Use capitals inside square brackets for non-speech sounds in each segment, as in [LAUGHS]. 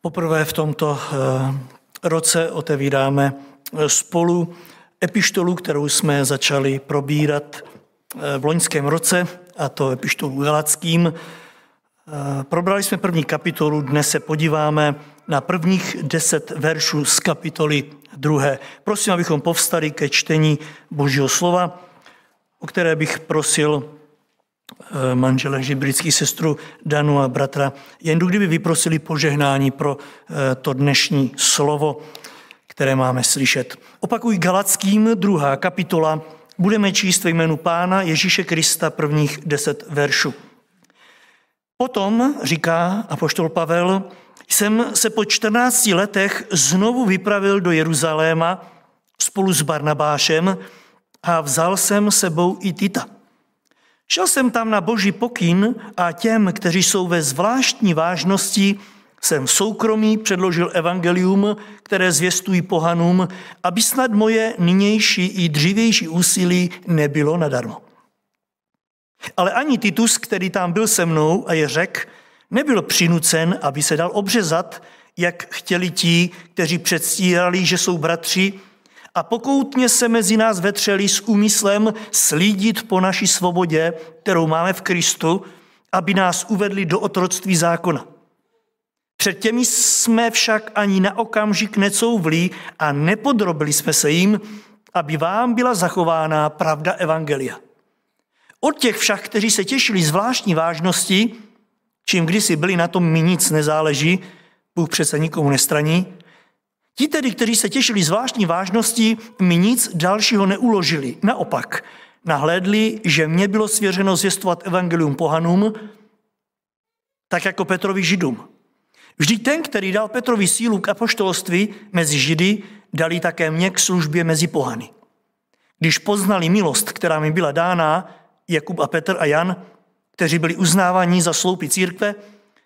Poprvé v tomto roce otevíráme spolu epištolu, kterou jsme začali probírat v loňském roce, a to epištolu Galackým. Probrali jsme první kapitolu, dnes se podíváme na prvních deset veršů z kapitoly druhé. Prosím, abychom povstali ke čtení Božího slova, o které bych prosil eh, manžele Žibrický sestru Danu a bratra Jendu, kdyby vyprosili požehnání pro eh, to dnešní slovo, které máme slyšet. Opakuj Galackým, druhá kapitola, budeme číst ve jménu Pána Ježíše Krista prvních deset veršů. Potom, říká apoštol Pavel, jsem se po 14 letech znovu vypravil do Jeruzaléma spolu s Barnabášem a vzal jsem sebou i Tita. Šel jsem tam na boží pokyn a těm, kteří jsou ve zvláštní vážnosti, jsem soukromí předložil evangelium, které zvěstují pohanům, aby snad moje nynější i dřívější úsilí nebylo nadarmo. Ale ani Titus, který tam byl se mnou a je řek, nebyl přinucen, aby se dal obřezat, jak chtěli ti, kteří předstírali, že jsou bratři, a pokoutně se mezi nás vetřeli s úmyslem slídit po naší svobodě, kterou máme v Kristu, aby nás uvedli do otroctví zákona. Před těmi jsme však ani na okamžik necouvli a nepodrobili jsme se jim, aby vám byla zachována pravda Evangelia. Od těch však, kteří se těšili zvláštní vážnosti, čím kdysi byli na tom mi nic nezáleží, Bůh přece nikomu nestraní, ti tedy, kteří se těšili zvláštní vážnosti, mi nic dalšího neuložili. Naopak, nahlédli, že mě bylo svěřeno zvěstovat evangelium pohanům, tak jako Petrovi židům. Vždyť ten, který dal Petrovi sílu k apoštolství mezi židy, dali také mě k službě mezi pohany. Když poznali milost, která mi byla dána, Jakub a Petr a Jan, kteří byli uznáváni za sloupy církve,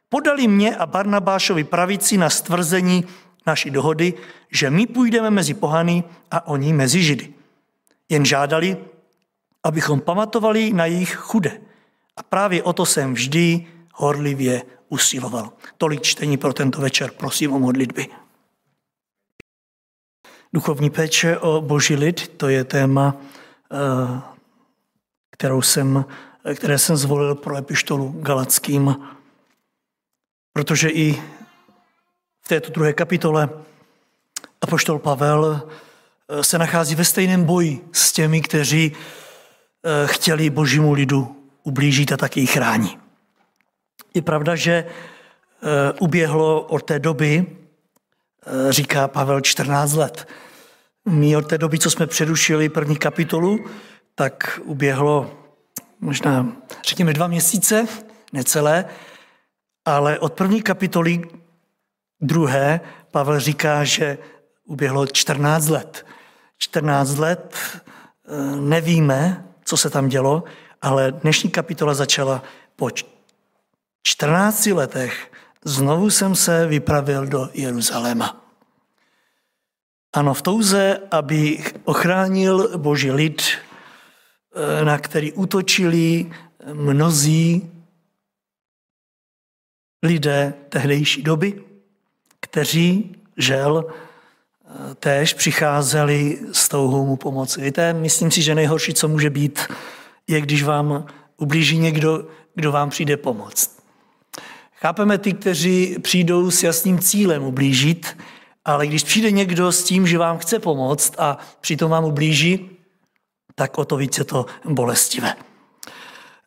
podali mě a Barnabášovi pravici na stvrzení naší dohody, že my půjdeme mezi pohany a oni mezi židy. Jen žádali, abychom pamatovali na jejich chude. A právě o to jsem vždy horlivě usiloval. Tolik čtení pro tento večer, prosím o modlitby. Duchovní péče o boží lid, to je téma, eh, kterou jsem které jsem zvolil pro epištolu Galackým, protože i v této druhé kapitole apoštol Pavel eh, se nachází ve stejném boji s těmi, kteří eh, chtěli božímu lidu ublížit a taky ji chrání. Je pravda, že eh, uběhlo od té doby, říká Pavel, 14 let. My od té doby, co jsme přerušili první kapitolu, tak uběhlo možná řekněme dva měsíce, necelé, ale od první kapitoly druhé Pavel říká, že uběhlo 14 let. 14 let eh, nevíme, co se tam dělo, ale dnešní kapitola začala po 14 letech. Znovu jsem se vypravil do Jeruzaléma. Ano, v touze, abych ochránil boží lid Eh, na který útočili mnozí lidé tehdejší doby, kteří, žel, eh, též přicházeli s touhou mu pomoci. Víte, myslím si, že nejhorší, co může být, je, když vám ublíží někdo, kdo vám přijde pomoct. Chápeme ty, kteří přijdou s jasným cílem ublížit, ale když přijde někdo s tím, že vám chce pomoct a přitom vám ublíží, tak o to víc je to bolestivé.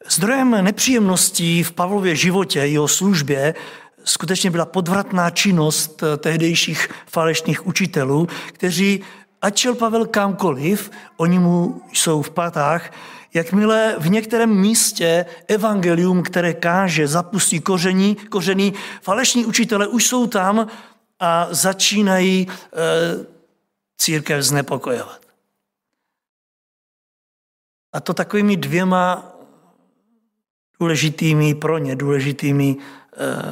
Zdrojem nepříjemností v Pavlově životě, jeho službě, skutečně byla podvratná činnost tehdejších falešných učitelů, kteří, ať šel Pavel kamkoliv, oni mu jsou v patách, jakmile v některém místě evangelium, které káže, zapustí koření, koření, falešní učitele už jsou tam a začínají e, církev znepokojovat. A to takovými dvěma důležitými pro ně, důležitými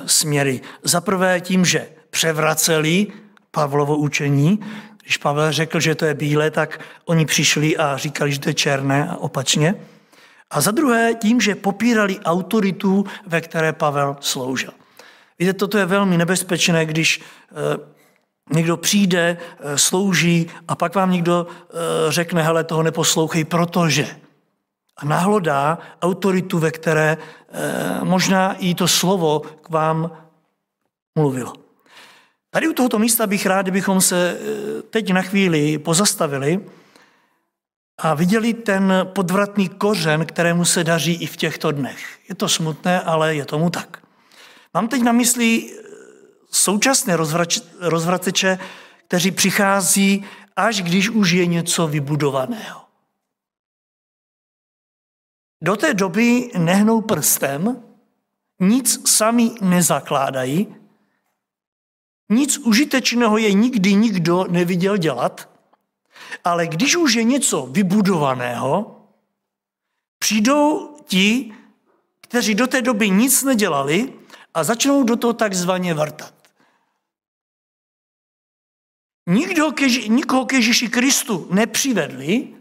směry. Za prvé tím, že převraceli Pavlovo učení. Když Pavel řekl, že to je bílé, tak oni přišli a říkali, že to je černé a opačně. A za druhé tím, že popírali autoritu, ve které Pavel sloužil. Víte, toto je velmi nebezpečné, když eh, někdo přijde, eh, slouží a pak vám někdo řekne, hele, toho neposlouchej, protože. A náhlodá autoritu, ve které možná i to slovo k vám mluvilo. Tady u tohoto místa bych rád, kdybychom se teď na chvíli pozastavili a viděli ten podvratný kořen, kterému se daří i v těchto dnech. Je to smutné, ale je tomu tak. Mám teď na mysli eh, současné rozvraceče, kteří přichází, až když už je něco vybudovaného. Do té doby nehnou prstem, nic sami nezakládají, nic užitečného je nikdy nikdo neviděl dělat, ale když už je něco vybudovaného, přijdou ti, kteří do té doby nic nedělali a začnou do toho takzvaně vrtat. Nikdo nikoho ke Ježíši Kristu nepřivedli,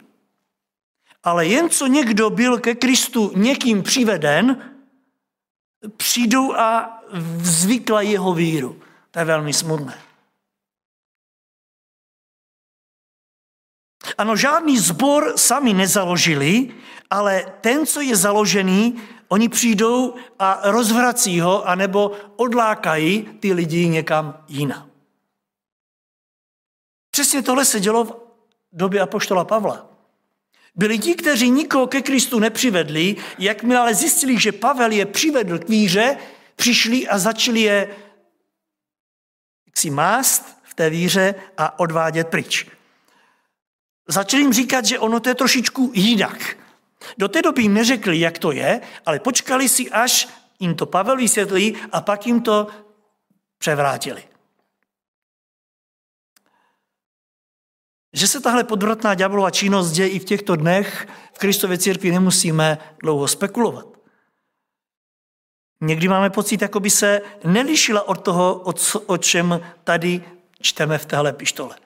ale jen co někdo byl ke Kristu někým přiveden, přijdou a zvykla jeho víru. To je velmi smutné. Ano, žádný zbor sami nezaložili, ale ten, co je založený, oni přijdou a rozvrací ho, anebo odlákají ty lidi někam jinam. Přesně tohle se dělo v době Apoštola Pavla. Byli ti, kteří nikoho ke Kristu nepřivedli, jakmile ale zjistili, že Pavel je přivedl k víře, přišli a začali je si mást v té víře a odvádět pryč. Začali jim říkat, že ono to je trošičku jinak. Do té doby jim neřekli, jak to je, ale počkali si, až jim to Pavel vysvětlí a pak jim to převrátili. Že se tahle podvratná ďáblová činnost děje i v těchto dnech v Kristově církvi nemusíme dlouho spekulovat. Někdy máme pocit, jako by se nelišila od toho, o čem tady čteme v téhle pištole.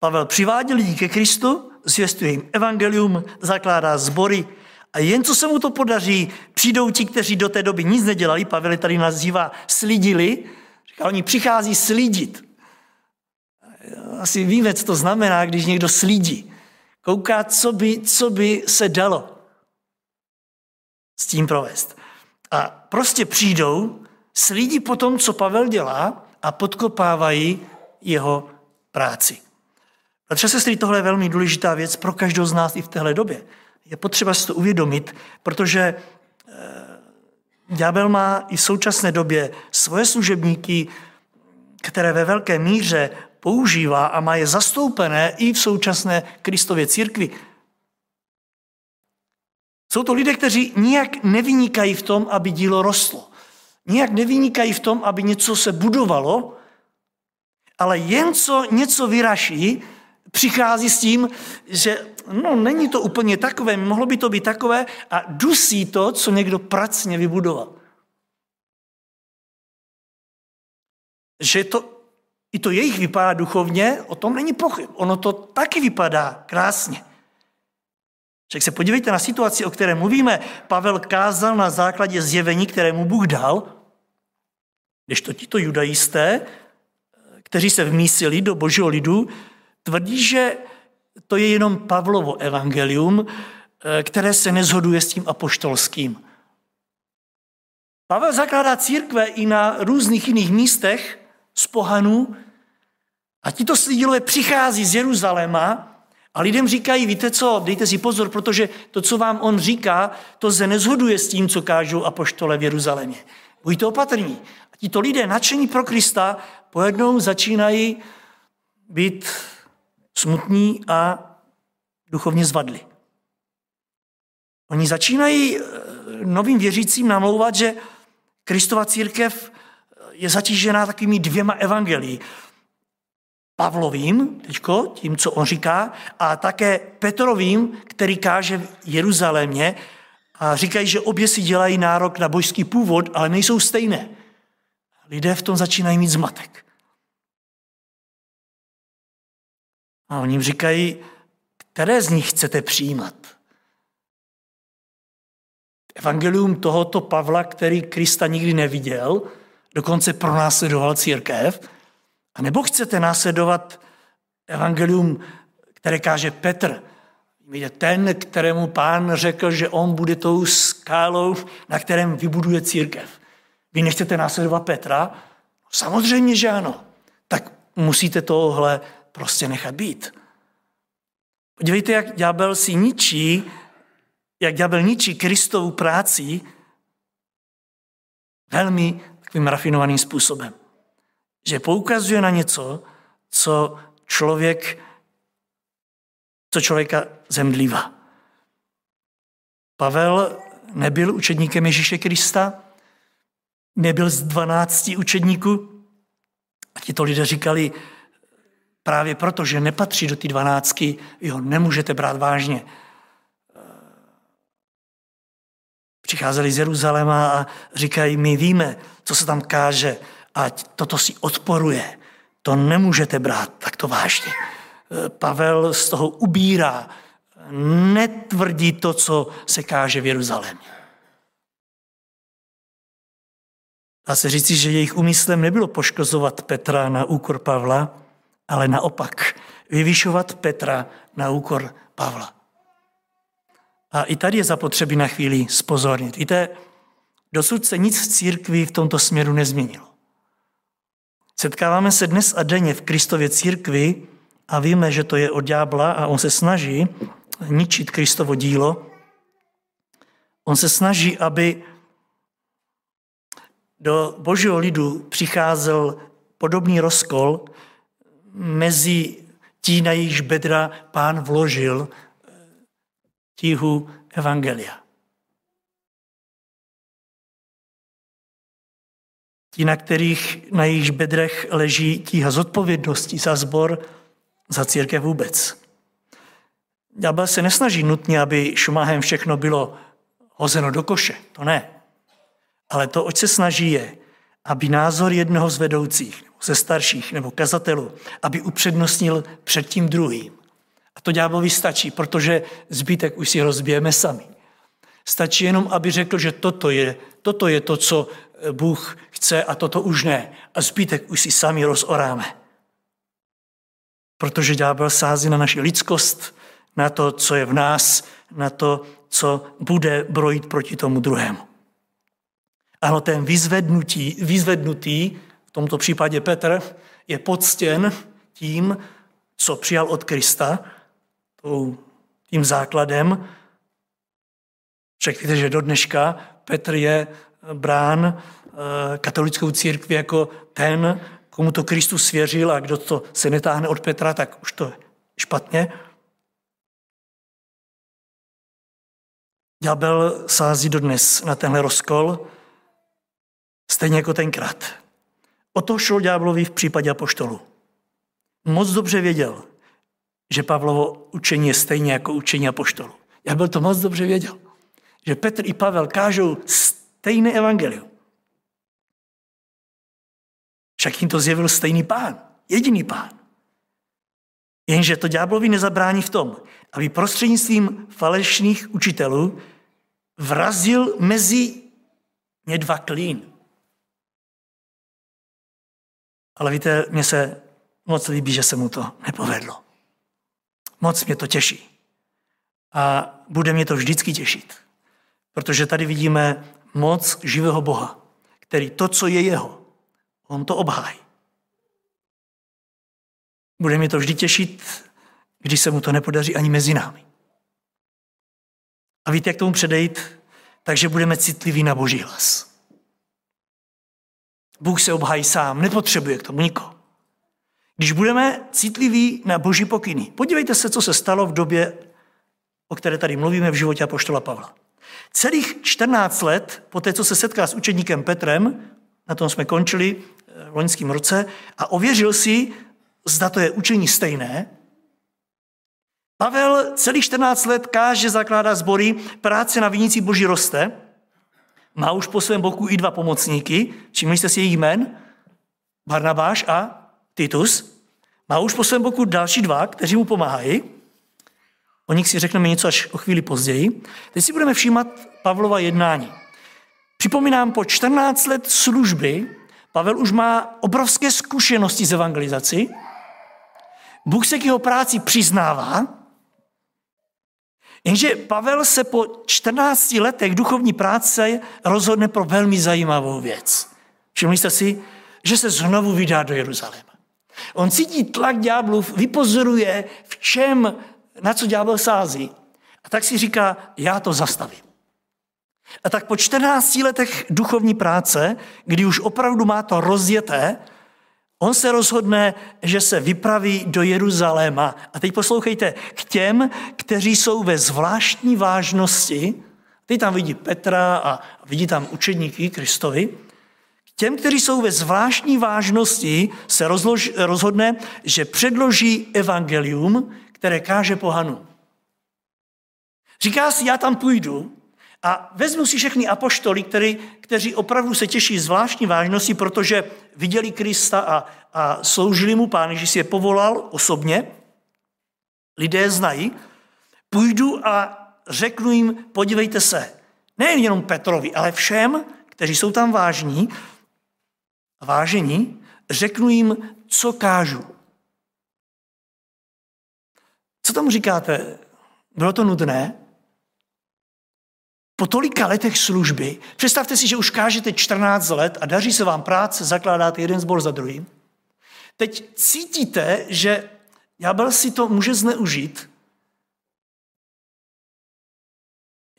Pavel přivádí lidi ke Kristu, zvěstuje jim evangelium, zakládá sbory a jen co se mu to podaří, přijdou ti, kteří do té doby nic nedělali, Pavel tady nazývá slidili, říká, oni přichází slídit. Asi víme, co to znamená, když někdo slídí. Kouká, co by, co by se dalo s tím provést. A prostě přijdou, slídí po tom, co Pavel dělá a podkopávají jeho práci. Bratře sestry, tohle je velmi důležitá věc pro každou z nás i v téhle době. Je potřeba si to uvědomit, protože eh, ďábel má i v současné době svoje služebníky, které ve velké míře používá a má je zastoupené i v současné Kristově církvi. Jsou to lidé, kteří nijak nevynikají v tom, aby dílo rostlo. Nijak nevynikají v tom, aby něco se budovalo, ale jen co něco vyraší, přichází s tím, že no, není to úplně takové, mohlo by to být takové a dusí to, co někdo pracně vybudoval. Že to, i to jejich vypadá duchovně, o tom není pochyb. Ono to taky vypadá krásně. Však se podívejte na situaci, o které mluvíme. Pavel kázal na základě zjevení, které mu Bůh dal, když to tito judajisté, kteří se vmísili do božího lidu, tvrdí, že to je jenom Pavlovo evangelium, eh, které se nezhoduje s tím apoštolským. Pavel zakládá církve i na různých jiných místech z pohanů a tito slídilové přichází z Jeruzaléma a lidem říkají, víte co, dejte si pozor, protože to, co vám on říká, to se nezhoduje s tím, co kážou apoštole v Jeruzalémě. Buďte opatrní. A tito lidé nadšení pro Krista pojednou začínají být smutní a duchovně zvadli. Oni začínají eh, novým věřícím namlouvat, že Kristova církev je zatížená takovými dvěma evangelií. Pavlovým, teďko, tím, co on říká, a také Petrovým, který káže v Jeruzalémě a říkají, že obě si dělají nárok na božský původ, ale nejsou stejné. Lidé v tom začínají mít zmatek. A oni jim říkají, které z nich chcete přijímat? evangelium tohoto Pavla, který Krista nikdy neviděl, dokonce pronásledoval církev, a nebo chcete následovat evangelium, které káže Petr, je ten, kterému pán řekl, že on bude tou skálou, na kterém vybuduje církev. Vy nechcete následovat Petra? Samozřejmě, že ano. Tak musíte tohle prostě nechat být. Podívejte, jak ďábel si ničí, jak ďábel ničí Kristovu práci velmi takovým rafinovaným způsobem. Že poukazuje na něco, co člověk, co člověka zemdlívá. Pavel nebyl učedníkem Ježíše Krista, nebyl z 12 učedníků. A ti to lidé říkali, právě proto, že nepatří do ty dvanáctky, ho nemůžete brát vážně. Přicházeli z Jeruzaléma a říkají, my víme, co se tam káže, ať toto si odporuje. To nemůžete brát takto vážně. Pavel z toho ubírá, netvrdí to, co se káže v Jeruzalémě. Dá se říci, že jejich úmyslem nebylo poškozovat Petra na úkor Pavla, ale naopak vyvyšovat Petra na úkor Pavla. A i tady je zapotřebí na chvíli spozornit. Víte, dosud se nic v církvi v tomto směru nezměnilo. Setkáváme se dnes a denně v Kristově církvi a víme, že to je od ďábla a on se snaží ničit Kristovo dílo. On se snaží, aby do božího lidu přicházel podobný rozkol mezi tí, na jejíž bedra pán vložil tíhu Evangelia. Tí, na kterých na jejich bedrech leží tíha zodpovědnosti za zbor, za církev vůbec. Ďábel se nesnaží nutně, aby šumáhem všechno bylo hozeno do koše. To ne. Ale to, oč se snaží, je, aby názor jednoho z vedoucích, nebo ze starších, nebo kazatelů, aby upřednostnil před tím druhým. A to ďáblovi stačí, protože zbytek už si rozbijeme sami. Stačí jenom, aby řekl, že toto je, toto je to, co Bůh chce a toto už ne. A zbytek už si sami rozoráme. Protože ďábel sází na naši lidskost, na to, co je v nás, na to, co bude brojit proti tomu druhému. Ano, ten vyzvednutí, vyzvednutý, v tomto případě Petr, je poctěn tím, co přijal od Krista, tím základem. Víte, že do dneška Petr je brán eh, katolickou církvi jako ten, komu to Kristus svěřil a kdo to se netáhne od Petra, tak už to je špatně. Ďábel sází dodnes na tenhle rozkol, Stejně jako tenkrát. O to šlo ďáblovi v případě apoštolu. Moc dobře věděl, že Pavlovo učení je stejně jako učení apoštolu. Já byl to moc dobře věděl, že Petr i Pavel kážou stejné evangelium. Však jim to zjevil stejný pán, jediný pán. Jenže to ďáblovi nezabrání v tom, aby prostřednictvím falešných učitelů vrazil mezi ně dva klín. Ale víte, mně se moc líbí, že se mu to nepovedlo. Moc mě to těší. A bude mě to vždycky těšit. Protože tady vidíme moc živého Boha, který to, co je jeho, on to obhájí. Bude mě to vždy těšit, když se mu to nepodaří ani mezi námi. A víte, jak tomu předejít? Takže budeme citliví na Boží hlas. Bůh se obhají sám, nepotřebuje k tomu nikoho. Když budeme citliví na boží pokyny, podívejte se, co se stalo v době, o které tady mluvíme v životě apoštola Pavla. Celých 14 let, po té, co se setká s učedníkem Petrem, na tom jsme končili eh, v loňském roce, a ověřil si, zda to je učení stejné, Pavel celých 14 let káže, zakládá sbory, práce na vinící boží roste, má už po svém boku i dva pomocníky, všimli jste si jejich jmen? Barnabáš a Titus. Má už po svém boku další dva, kteří mu pomáhají. O nich si řekneme něco až o chvíli později. Teď si budeme všímat Pavlova jednání. Připomínám, po 14 let služby Pavel už má obrovské zkušenosti z evangelizací. Bůh se k jeho práci přiznává, jenže Pavel se po 14 letech duchovní práce rozhodne pro velmi zajímavou věc. Všimli jste si, že se znovu vydá do Jeruzaléma. On cítí tlak ďáblův, vypozoruje, v čem, na co ďábel sází. A tak si říká, já to zastavím. A tak po 14 letech duchovní práce, kdy už opravdu má to rozjeté, on se rozhodne, že se vypraví do Jeruzaléma. A teď poslouchejte, k těm, kteří jsou ve zvláštní vážnosti, teď tam vidí Petra a vidí tam učedníky Kristovi, těm, kteří jsou ve zvláštní vážnosti, se rozlož, rozhodne, že předloží evangelium, které káže pohanu. Říká si, já tam půjdu, a vezmu si všechny apoštoly, který, kteří opravdu se těší zvláštní vážnosti, protože viděli Krista a, a sloužili mu pán, že si je povolal osobně. Lidé znají. Půjdu a řeknu jim, podívejte se, nejen jenom Petrovi, ale všem, kteří jsou tam vážní, vážení, řeknu jim, co kážu. Co tomu říkáte? Bylo to nudné? Po tolika letech služby, představte si, že už kážete 14 let a daří se vám práce, zakládáte jeden zbor za druhým. Teď cítíte, že ďábel si to může zneužít,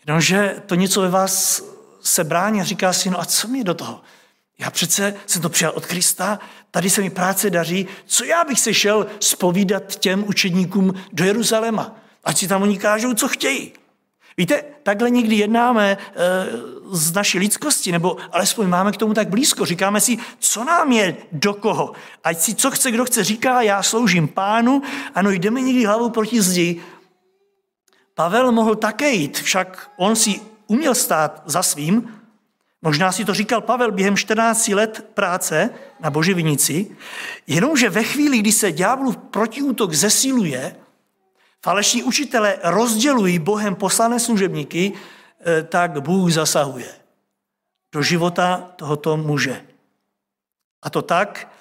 jenomže to něco ve vás se brání a říká si, no a co mi do toho? Já přece jsem to přijal od Krista, tady se mi práce daří, co já bych se šel spovídat těm učedníkům do Jeruzaléma? Ať si tam oni kážou, co chtějí. Víte, takhle někdy jednáme e, z naší lidskosti, nebo alespoň máme k tomu tak blízko. Říkáme si, co nám je do koho. Ať si co chce, kdo chce, říká, já sloužím pánu, ano, jdeme někdy hlavou proti zdi. Pavel mohl také jít, však on si uměl stát za svým, Možná si to říkal Pavel během 14 let práce na Boživinici, jenomže ve chvíli, kdy se ďáblův protiútok zesiluje, falešní učitelé rozdělují Bohem poslané služebníky, eh, tak Bůh zasahuje do života tohoto muže. A to tak,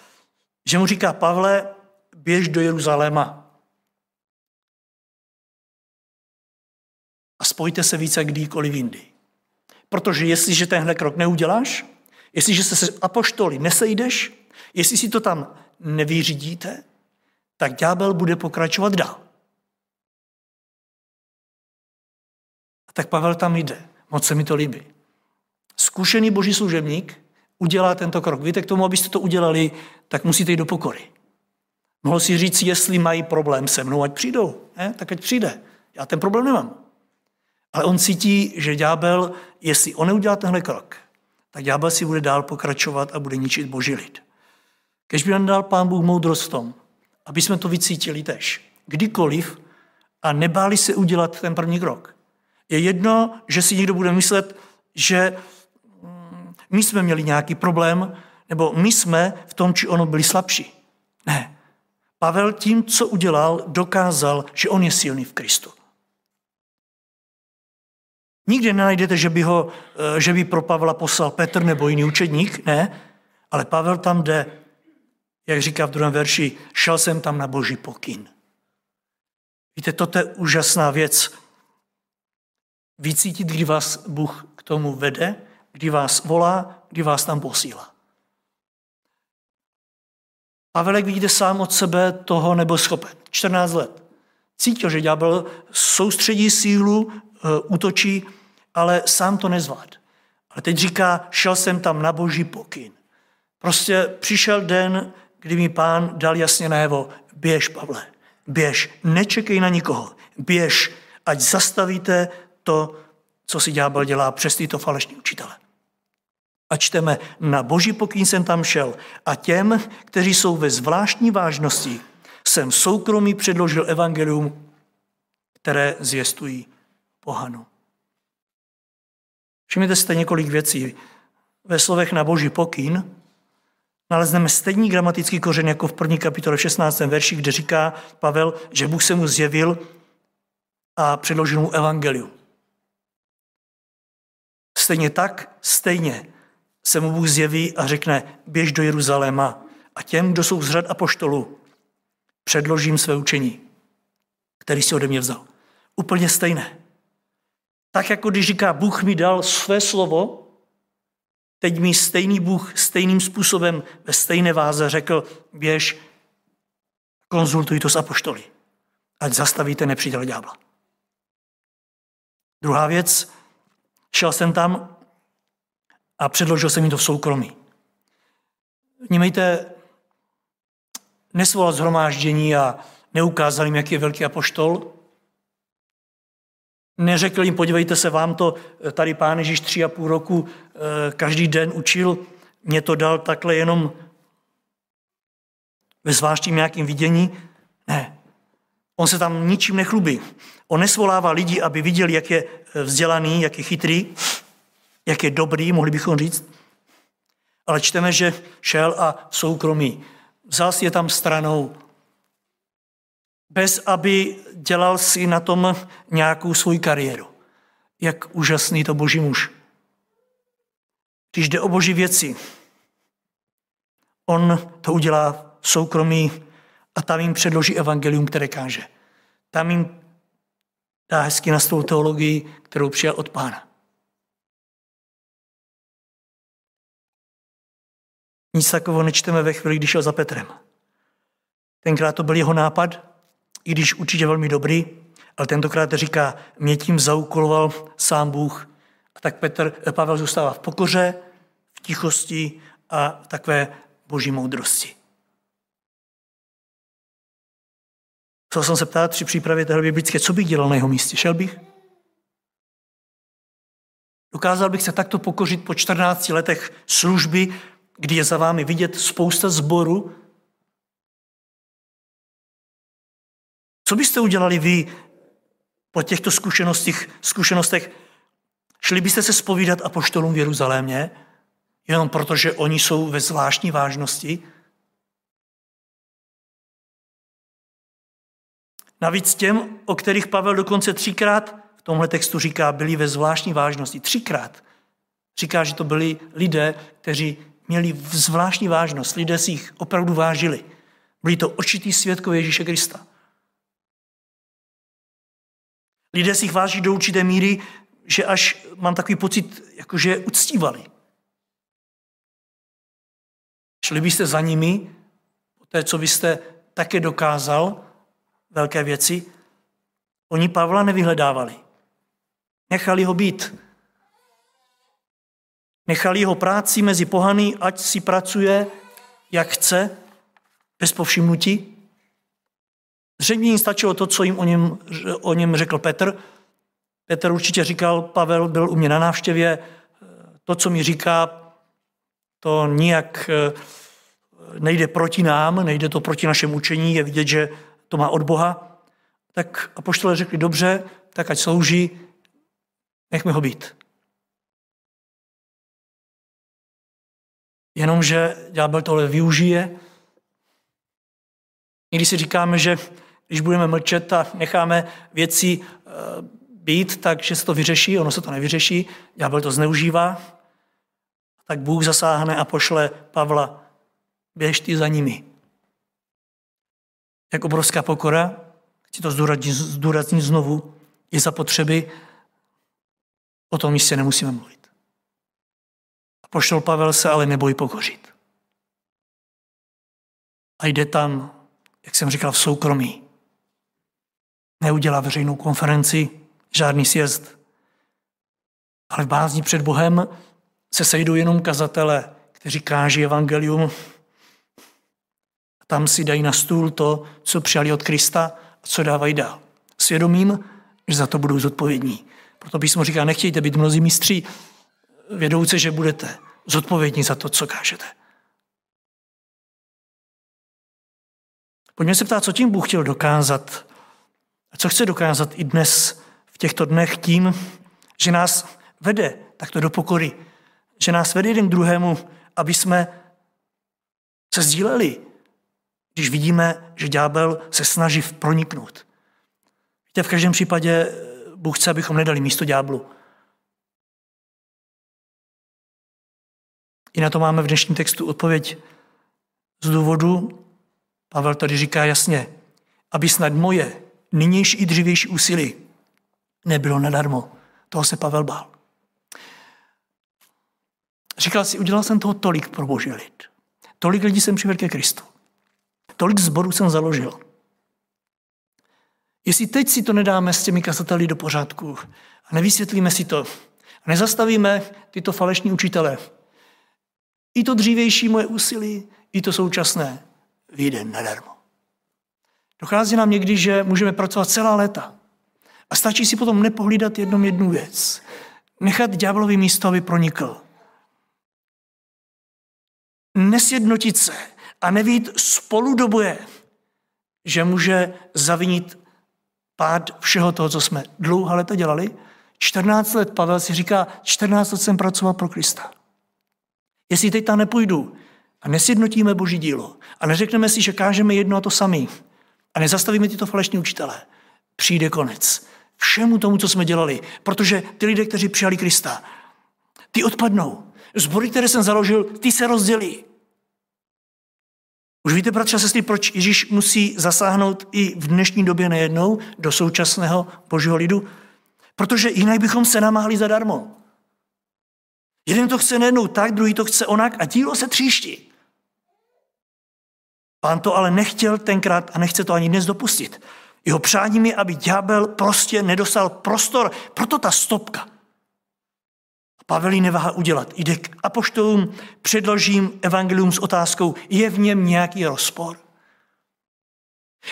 že mu říká Pavle, běž do Jeruzaléma. A spojte se více kdykoliv jindy. Protože jestliže tenhle krok neuděláš, jestliže se s apoštoly nesejdeš, jestli si to tam nevyřídíte, tak ďábel bude pokračovat dál. A tak Pavel tam jde. Moc se mi to líbí. Zkušený boží služebník udělá tento krok. Víte, k tomu, abyste to udělali, tak musíte jít do pokory. Mohl si říct, jestli mají problém se mnou, ať přijdou. Ne? Tak ať přijde. Já ten problém nemám. Ale on cítí, že ďábel, jestli on neudělá tenhle krok, tak ďábel si bude dál pokračovat a bude ničit boží lid. Kež by nám dal pán Bůh moudrost v tom, aby jsme to vycítili tež. Kdykoliv a nebáli se udělat ten první krok. Je jedno, že si někdo bude myslet, že mm, my jsme měli nějaký problém, nebo my jsme v tom či ono byli slabší. Ne. Pavel tím, co udělal, dokázal, že on je silný v Kristu. Nikde nenajdete, že by, ho, eh, že by pro Pavla poslal Petr nebo jiný učedník, ne, ale Pavel tam jde, jak říká v druhém verši, šel jsem tam na boží pokyn. Víte, toto je úžasná věc. Vycítit, kdy vás Bůh k tomu vede, kdy vás volá, kdy vás tam posílá. Pavelek vidíte sám od sebe toho nebyl schopen. 14 let. Cítil, že ďábel soustředí sílu, útočí ale sám to nezvlád. Ale teď říká, šel jsem tam na boží pokyn. Prostě přišel den, kdy mi pán dal jasně najevo, běž, Pavle, běž, nečekej na nikoho, běž, ať zastavíte to, co si ďábel dělá přes tyto falešní učitele. A čteme, na boží pokyn jsem tam šel a těm, kteří jsou ve zvláštní vážnosti, jsem soukromí předložil evangelium, které zvěstují pohanu. Všimněte si několik věcí. Ve slovech na boží pokyn nalezneme stejný gramatický kořen jako v první kapitole 16. verši, kde říká Pavel, že Bůh se mu zjevil a předložil mu evangelium. Stejně tak, stejně se mu Bůh zjeví a řekne, běž do Jeruzaléma a těm, kdo jsou z řad apoštolů, předložím své učení, který si ode mě vzal. Úplně stejné. Tak jako když říká, Bůh mi dal své slovo, teď mi stejný Bůh stejným způsobem ve stejné váze řekl, běž, konzultuj to s apoštoly, ať zastavíte nepřítele ďábla. Druhá věc, šel jsem tam a předložil jsem mi to v soukromí. Vnímejte, nesvolal zhromáždění a neukázal jim, jaký je velký apoštol. Neřekl jim, podívejte se, vám to tady pán Ježíš tři a půl roku eh, každý den učil, mě to dal takhle jenom ve zvláštním nějakým vidění. Ne. On se tam ničím nechlubí. On nesvolává lidi, aby viděli, jak je vzdělaný, jak je chytrý, jak je dobrý, mohli bychom říct. Ale čteme, že šel a soukromí. Vzal si je tam stranou, bez aby dělal si na tom nějakou svou kariéru. Jak úžasný to boží muž. Když jde o boží věci, on to udělá v soukromí a tam jim předloží evangelium, které káže. Tam jim dá hezky na stůl teologii, kterou přijal od pána. Nic takového nečteme ve chvíli, když šel za Petrem. Tenkrát to byl jeho nápad, i když určitě velmi dobrý, ale tentokrát říká, mě tím zaukoloval sám Bůh. A tak Petr, eh, Pavel zůstává v pokoře, v tichosti a v takové boží moudrosti. Chtěl jsem se ptát při přípravě téhle biblické, co bych dělal na jeho místě? Šel bych? Dokázal bych se takto pokořit po 14 letech služby, kdy je za vámi vidět spousta zboru? Co byste udělali vy po těchto zkušenostech? zkušenostech? Šli byste se spovídat apoštolům v Jeruzalémě, jenom protože oni jsou ve zvláštní vážnosti? Navíc těm, o kterých Pavel dokonce třikrát v tomhle textu říká, byli ve zvláštní vážnosti. Třikrát. Říká, že to byli lidé, kteří měli zvláštní vážnost. Lidé si jich opravdu vážili. Byli to očitý svědkové Ježíše Krista. Lidé si váží do určité míry, že až mám takový pocit, jakože uctívali. Šli byste za nimi, po té, co byste také dokázal, velké věci, oni Pavla nevyhledávali. Nechali ho být. Nechali ho práci mezi pohany, ať si pracuje, jak chce, bez povšimnutí. Zřejmě jim stačilo to, co jim o něm, o něm řekl Petr. Petr určitě říkal, Pavel byl u mě na návštěvě, to, co mi říká, to nijak eh, nejde proti nám, nejde to proti našemu učení, je vidět, že to má od Boha, tak apoštole řekli, dobře, tak ať slouží, nechme ho být. Jenomže ďábel tohle využije. Někdy si říkáme, že když budeme mlčet a necháme věci eh, být, takže se to vyřeší, ono se to nevyřeší, ďábel to zneužívá, tak Bůh zasáhne a pošle Pavla, běž ty za nimi jak obrovská pokora, chci to zdůraznit, zdůraznit znovu, je zapotřeby, o tom místě nemusíme mluvit. A pošel Pavel se ale nebojí pokořit. A jde tam, jak jsem říkal, v soukromí. Neudělá veřejnou konferenci, žádný sjezd. Ale v bázni před Bohem se sejdou jenom kazatele, kteří káží evangelium tam si dají na stůl to, co přijali od Krista a co dávají dál. Svědomím, že za to budou zodpovědní. Proto písmo říká, nechtějte být mnozí mistří, vědouce, že budete zodpovědní za to, co kážete. Pojďme se ptát, co tím Bůh chtěl dokázat. A co chce dokázat i dnes v těchto dnech tím, že nás vede takto do pokory, že nás vede jeden k druhému, aby jsme se sdíleli když vidíme, že ďábel se snaží proniknout. Víte, v každém případě Bůh chce, abychom nedali místo ďáblu. I na to máme v dnešním textu odpověď z důvodu, Pavel tady říká jasně, aby snad moje nynější i dřívější úsilí nebylo nadarmo. Toho se Pavel bál. Říkal si, udělal jsem toho tolik pro boží lid. Tolik lidí jsem přivedl ke Kristu. Tolik zborů jsem založil. Jestli teď si to nedáme s těmi kasateli do pořádku a nevysvětlíme si to a nezastavíme tyto falešní učitele, i to dřívější moje úsilí, i to současné vyjde nadarmo. Dochází nám někdy, že můžeme pracovat celá léta a stačí si potom nepohlídat jednom jednu věc. Nechat ďáblovi místo, aby pronikl. Nesjednotit se a nevít spolu do boje, že může zavinit pád všeho toho, co jsme dlouhá leta dělali. 14 let Pavel si říká, 14 let jsem pracoval pro Krista. Jestli teď tam nepůjdu a nesjednotíme boží dílo a neřekneme si, že kážeme jedno a to samý a nezastavíme tyto falešní učitele, přijde konec. Všemu tomu, co jsme dělali, protože ty lidé, kteří přijali Krista, ty odpadnou. Zbory, které jsem založil, ty se rozdělí. Už víte, bratře a sestry, proč Ježíš musí zasáhnout i v dnešní době nejednou do současného božího lidu? Protože jinak bychom se namáhli zadarmo. Jeden to chce nejednou tak, druhý to chce onak a dílo se tříští. Pán to ale nechtěl tenkrát a nechce to ani dnes dopustit. Jeho přáním je, aby ďábel prostě nedostal prostor, proto ta stopka. A Pavel ji neváha udělat. Jde k apoštolům, předložím evangelium s otázkou, je v něm nějaký rozpor?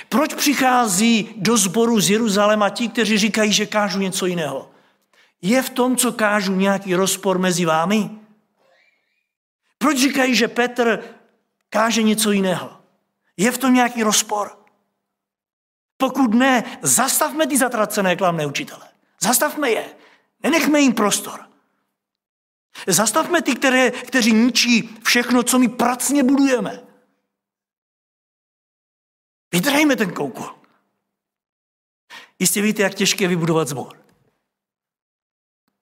Proč přichází do sboru z Jeruzaléma ti, kteří říkají, že kážu něco jiného? Je v tom, co kážu, nějaký rozpor mezi vámi? Proč říkají, že Petr káže něco jiného? Je v tom nějaký rozpor? Pokud ne, zastavme ty zatracené klamné učitele. Zastavme je. Nenechme jim prostor. Zastavme ty, které, kteří ničí všechno, co my pracně budujeme. Vydrejme ten koukol. Jistě víte, jak těžké je vybudovat zbor.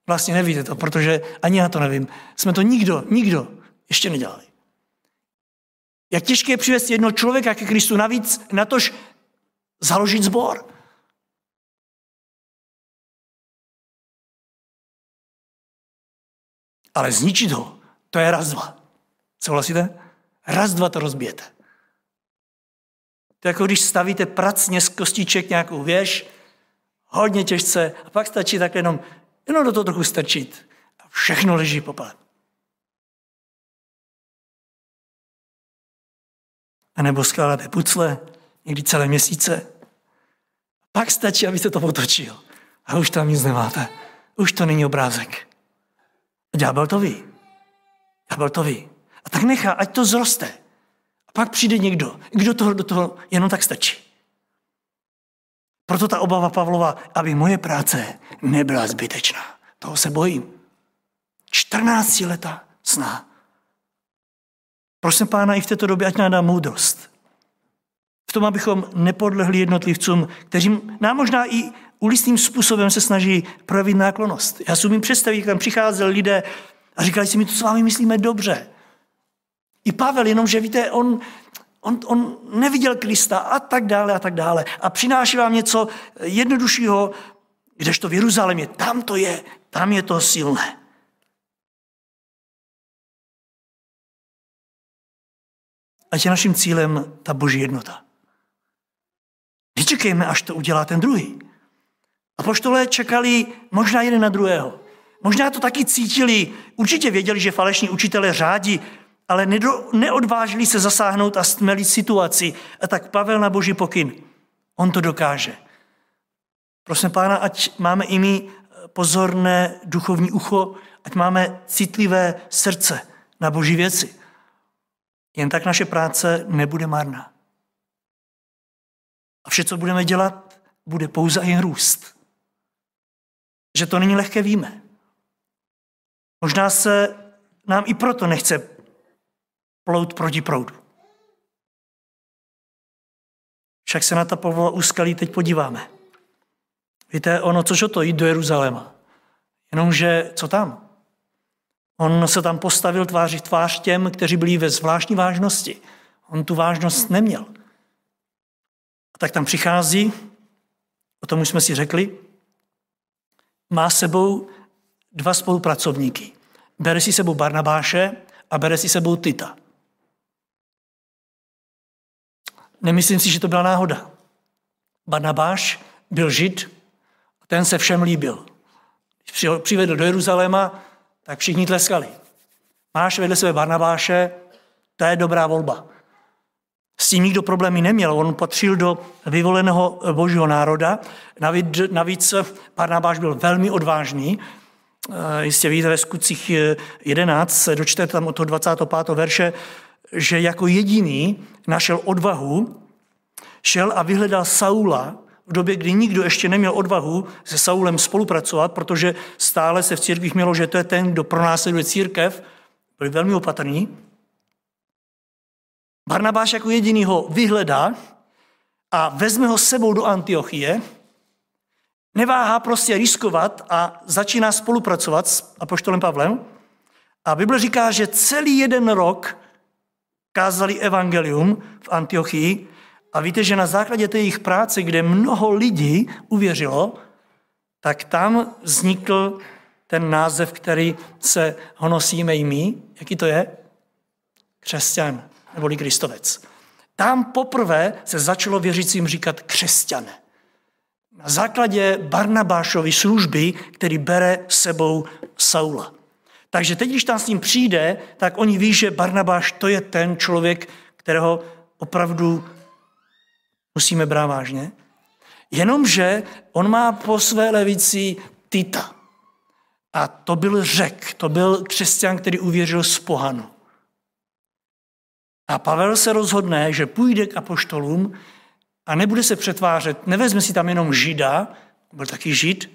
Vlastně nevíte to, protože ani já to nevím. Jsme to nikdo, nikdo ještě nedělali. Jak těžké je přivést jednoho člověka ke Kristu, navíc na tož založit sbor. Ale zničit ho, to je raz, dva. Souhlasíte? Raz, dva to rozbijete. To je jako když stavíte pracně z kostiček nějakou věž, hodně těžce, a pak stačí tak jenom jenom do toho trochu strčit a všechno leží popele. A nebo skládáte pucle, někdy celé měsíce. Pak stačí, abyste to potočil. A už tam nic nemáte. Už to není obrázek. A ďábel to ví. Ďábel to ví. A tak nechá, ať to zroste. A pak přijde někdo, kdo toho do toho jenom tak stačí. Proto ta obava Pavlova, aby moje práce nebyla zbytečná. Toho se bojím. 14 leta sná. Prosím pána i v této době, ať nám dá moudrost. V tom, abychom nepodlehli jednotlivcům, kteří nám možná i ulistým způsobem se snaží projevit náklonost. Já si umím představit, jak tam přicházeli lidé a říkali si, my to s vámi myslíme dobře. I Pavel, jenomže víte, on On, on neviděl Krista a tak dále a tak dále. A přináší vám něco jednoduššího, kdežto v Jeruzalémě, tam to je, tam je to silné. Ať je naším cílem ta boží jednota. Nečekejme, až to udělá ten druhý. A poštolé čekali možná jeden na druhého. Možná to taky cítili, určitě věděli, že falešní učitelé řádí ale neodvážili se zasáhnout a stmelit situaci. A tak Pavel na boží pokyn. On to dokáže. Prosím pána, ať máme i my pozorné duchovní ucho, ať máme citlivé srdce na boží věci. Jen tak naše práce nebude marná. A vše, co budeme dělat, bude pouze jen růst. Že to není lehké, víme. Možná se nám i proto nechce plout proti proudu. Však se na ta Pavlova úskalí teď podíváme. Víte, ono, což o to jít do Jeruzaléma. Jenomže co tam? On se tam postavil tváři tvář těm, kteří byli ve zvláštní vážnosti. On tu vážnost neměl. A tak tam přichází, o tom už jsme si řekli, má sebou dva spolupracovníky. Bere si sebou Barnabáše a bere si sebou Tita. Nemyslím si, že to byla náhoda. Barnabáš byl žid, ten se všem líbil. Když přivedl do Jeruzaléma, tak všichni tleskali. Máš vedle sebe Barnabáše, to je dobrá volba. S tím nikdo problémy neměl. On patřil do vyvoleného božího národa. Navíc Barnabáš byl velmi odvážný. Eh, jistě víte ve skutcích 11 se dočtete tam od toho 25. verše, že jako jediný našel odvahu, šel a vyhledal Saula v době, kdy nikdo ještě neměl odvahu se Saulem spolupracovat, protože stále se v církvích mělo, že to je ten, kdo pronásleduje církev, byli velmi opatrní. Barnabáš jako jediný ho vyhledá a vezme ho sebou do Antiochie, neváhá prostě riskovat a začíná spolupracovat s apoštolem Pavlem. A Bible říká, že celý jeden rok kázali evangelium v Antiochii a víte, že na základě té jejich práce, kde mnoho lidí uvěřilo, tak tam vznikl ten název, který se honosíme i my. Jaký to je? Křesťan neboli Kristovec. Tam poprvé se začalo věřícím říkat křesťané. Na základě Barnabášovy služby, který bere sebou Saula. Takže teď, když tam s ním přijde, tak oni ví, že Barnabáš to je ten člověk, kterého opravdu musíme brát vážně. Jenomže on má po své levici Tita. A to byl řek, to byl křesťan, který uvěřil z pohanu. A Pavel se rozhodne, že půjde k apoštolům a nebude se přetvářet, nevezme si tam jenom žida, byl taky žid,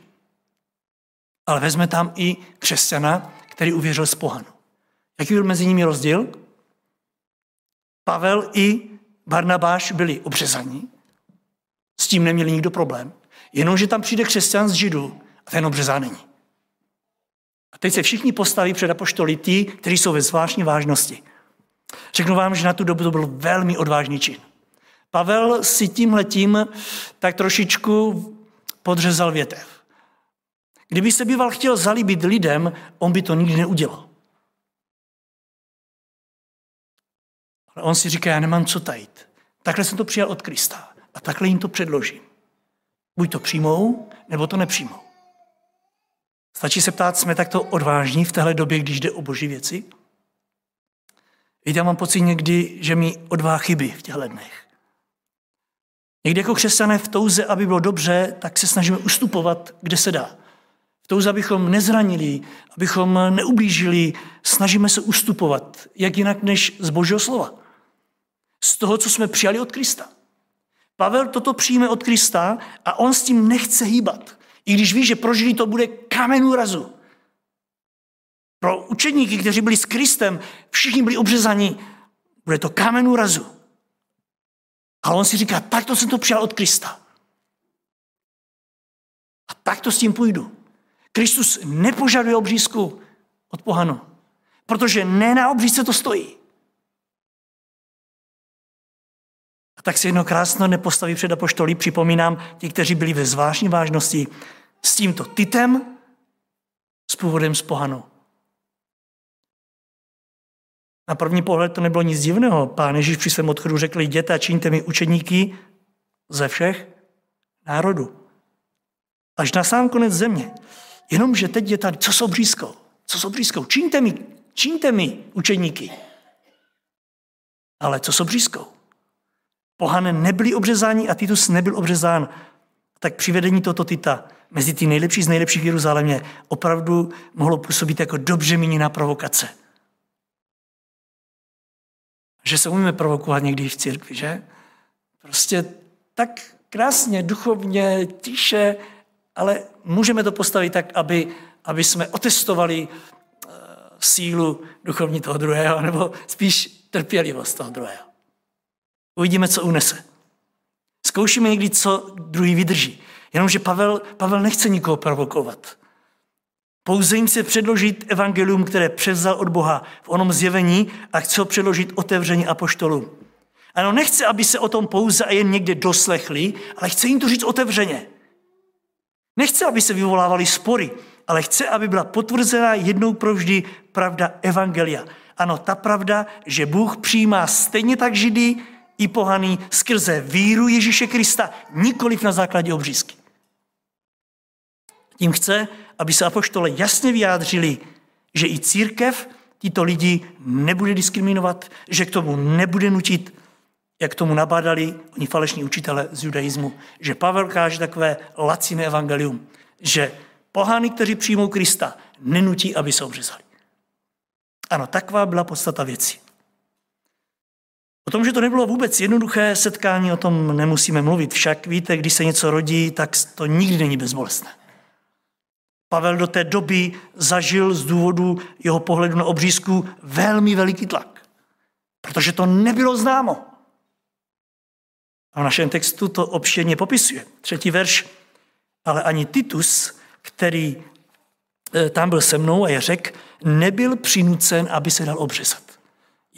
ale vezme tam i křesťana, který uvěřil z pohanu. Jaký byl mezi nimi rozdíl? Pavel i Barnabáš byli obřezaní, s tím neměli nikdo problém, jenomže tam přijde křesťan z židů a ten obřezán není. A teď se všichni postaví před apoštoly ti, kteří jsou ve zvláštní vážnosti. Řeknu vám, že na tu dobu to byl velmi odvážný čin. Pavel si tímhletím tak trošičku podřezal větev. Kdyby se býval chtěl zalíbit lidem, on by to nikdy neudělal. Ale on si říká, já nemám co tajit. Takhle jsem to přijal od Krista a takhle jim to předložím. Buď to přijmou, nebo to nepřijmou. Stačí se ptát, jsme takto odvážní v téhle době, když jde o boží věci? Víte, já mám pocit někdy, že mi odvá chyby v těchto dnech. Někdy jako křesťané v touze, aby bylo dobře, tak se snažíme ustupovat, kde se dá. V touze, abychom nezranili, abychom neublížili, snažíme se ustupovat. Jak jinak než z Božího slova. Z toho, co jsme přijali od Krista. Pavel toto přijme od Krista a on s tím nechce hýbat. I když ví, že prožili to bude kamen úrazu. Pro učedníky, kteří byli s Kristem, všichni byli obřezaní, bude to kámen úrazu. Ale on si říká, takto jsem to přijal od Krista. A takto s tím půjdu. Kristus nepožaduje obřízku od pohanu, protože ne na obřízce to stojí. A tak si jedno krásno nepostaví před apoštolí, připomínám, ti, kteří byli ve zvláštní vážnosti s tímto Titem, s původem z pohanu. Na první pohled to nebylo nic divného. Pán Ježíš při svém odchodu řekl, jděte a čiňte mi učedníky ze všech národů. Až na sám konec země. Jenomže teď je tady, co s obřízkou? Co s obřízkou? Čiňte mi, čiňte mi učedníky. Ale co s obřízkou? Pohané nebyli obřezáni a Titus nebyl obřezán. Tak přivedení tohoto Tita mezi ty nejlepší z nejlepších v Jeruzalémě opravdu mohlo působit jako dobře míněná provokace že se umíme provokovat někdy v církvi, že? Prostě tak krásně, duchovně, tiše, ale můžeme to postavit tak, aby, aby jsme otestovali uh, sílu duchovní toho druhého, nebo spíš trpělivost toho druhého. Uvidíme, co unese. Zkoušíme někdy, co druhý vydrží. Jenomže Pavel, Pavel nechce nikoho provokovat. Pouze jim chce předložit evangelium, které převzal od Boha v onom zjevení a chce ho předložit otevření apoštolům. Ano, nechce, aby se o tom pouze a jen někde doslechli, ale chce jim to říct otevřeně. Nechce, aby se vyvolávali spory, ale chce, aby byla potvrzená jednou provždy pravda Evangelia. Ano, ta pravda, že Bůh přijímá stejně tak židy i pohaný skrze víru Ježíše Krista, nikoliv na základě obřízky. Tím chce, aby se apoštole jasně vyjádřili, že i církev tyto lidi nebude diskriminovat, že k tomu nebude nutit, jak tomu nabádali oni falešní učitele z judaismu, že Pavel káže takové laciné evangelium, že pohány, kteří přijmou Krista, nenutí, aby se obřezali. Ano, taková byla podstata věci. O tom, že to nebylo vůbec jednoduché setkání, o tom nemusíme mluvit. Však víte, když se něco rodí, tak to nikdy není bezbolestné. Pavel do té doby zažil z důvodu jeho pohledu na obřízku velmi veliký tlak, protože to nebylo známo. A v našem textu to obštěně popisuje. Třetí verš. Ale ani Titus, který eh, tam byl se mnou a je řek, nebyl přinucen, aby se dal obřezat.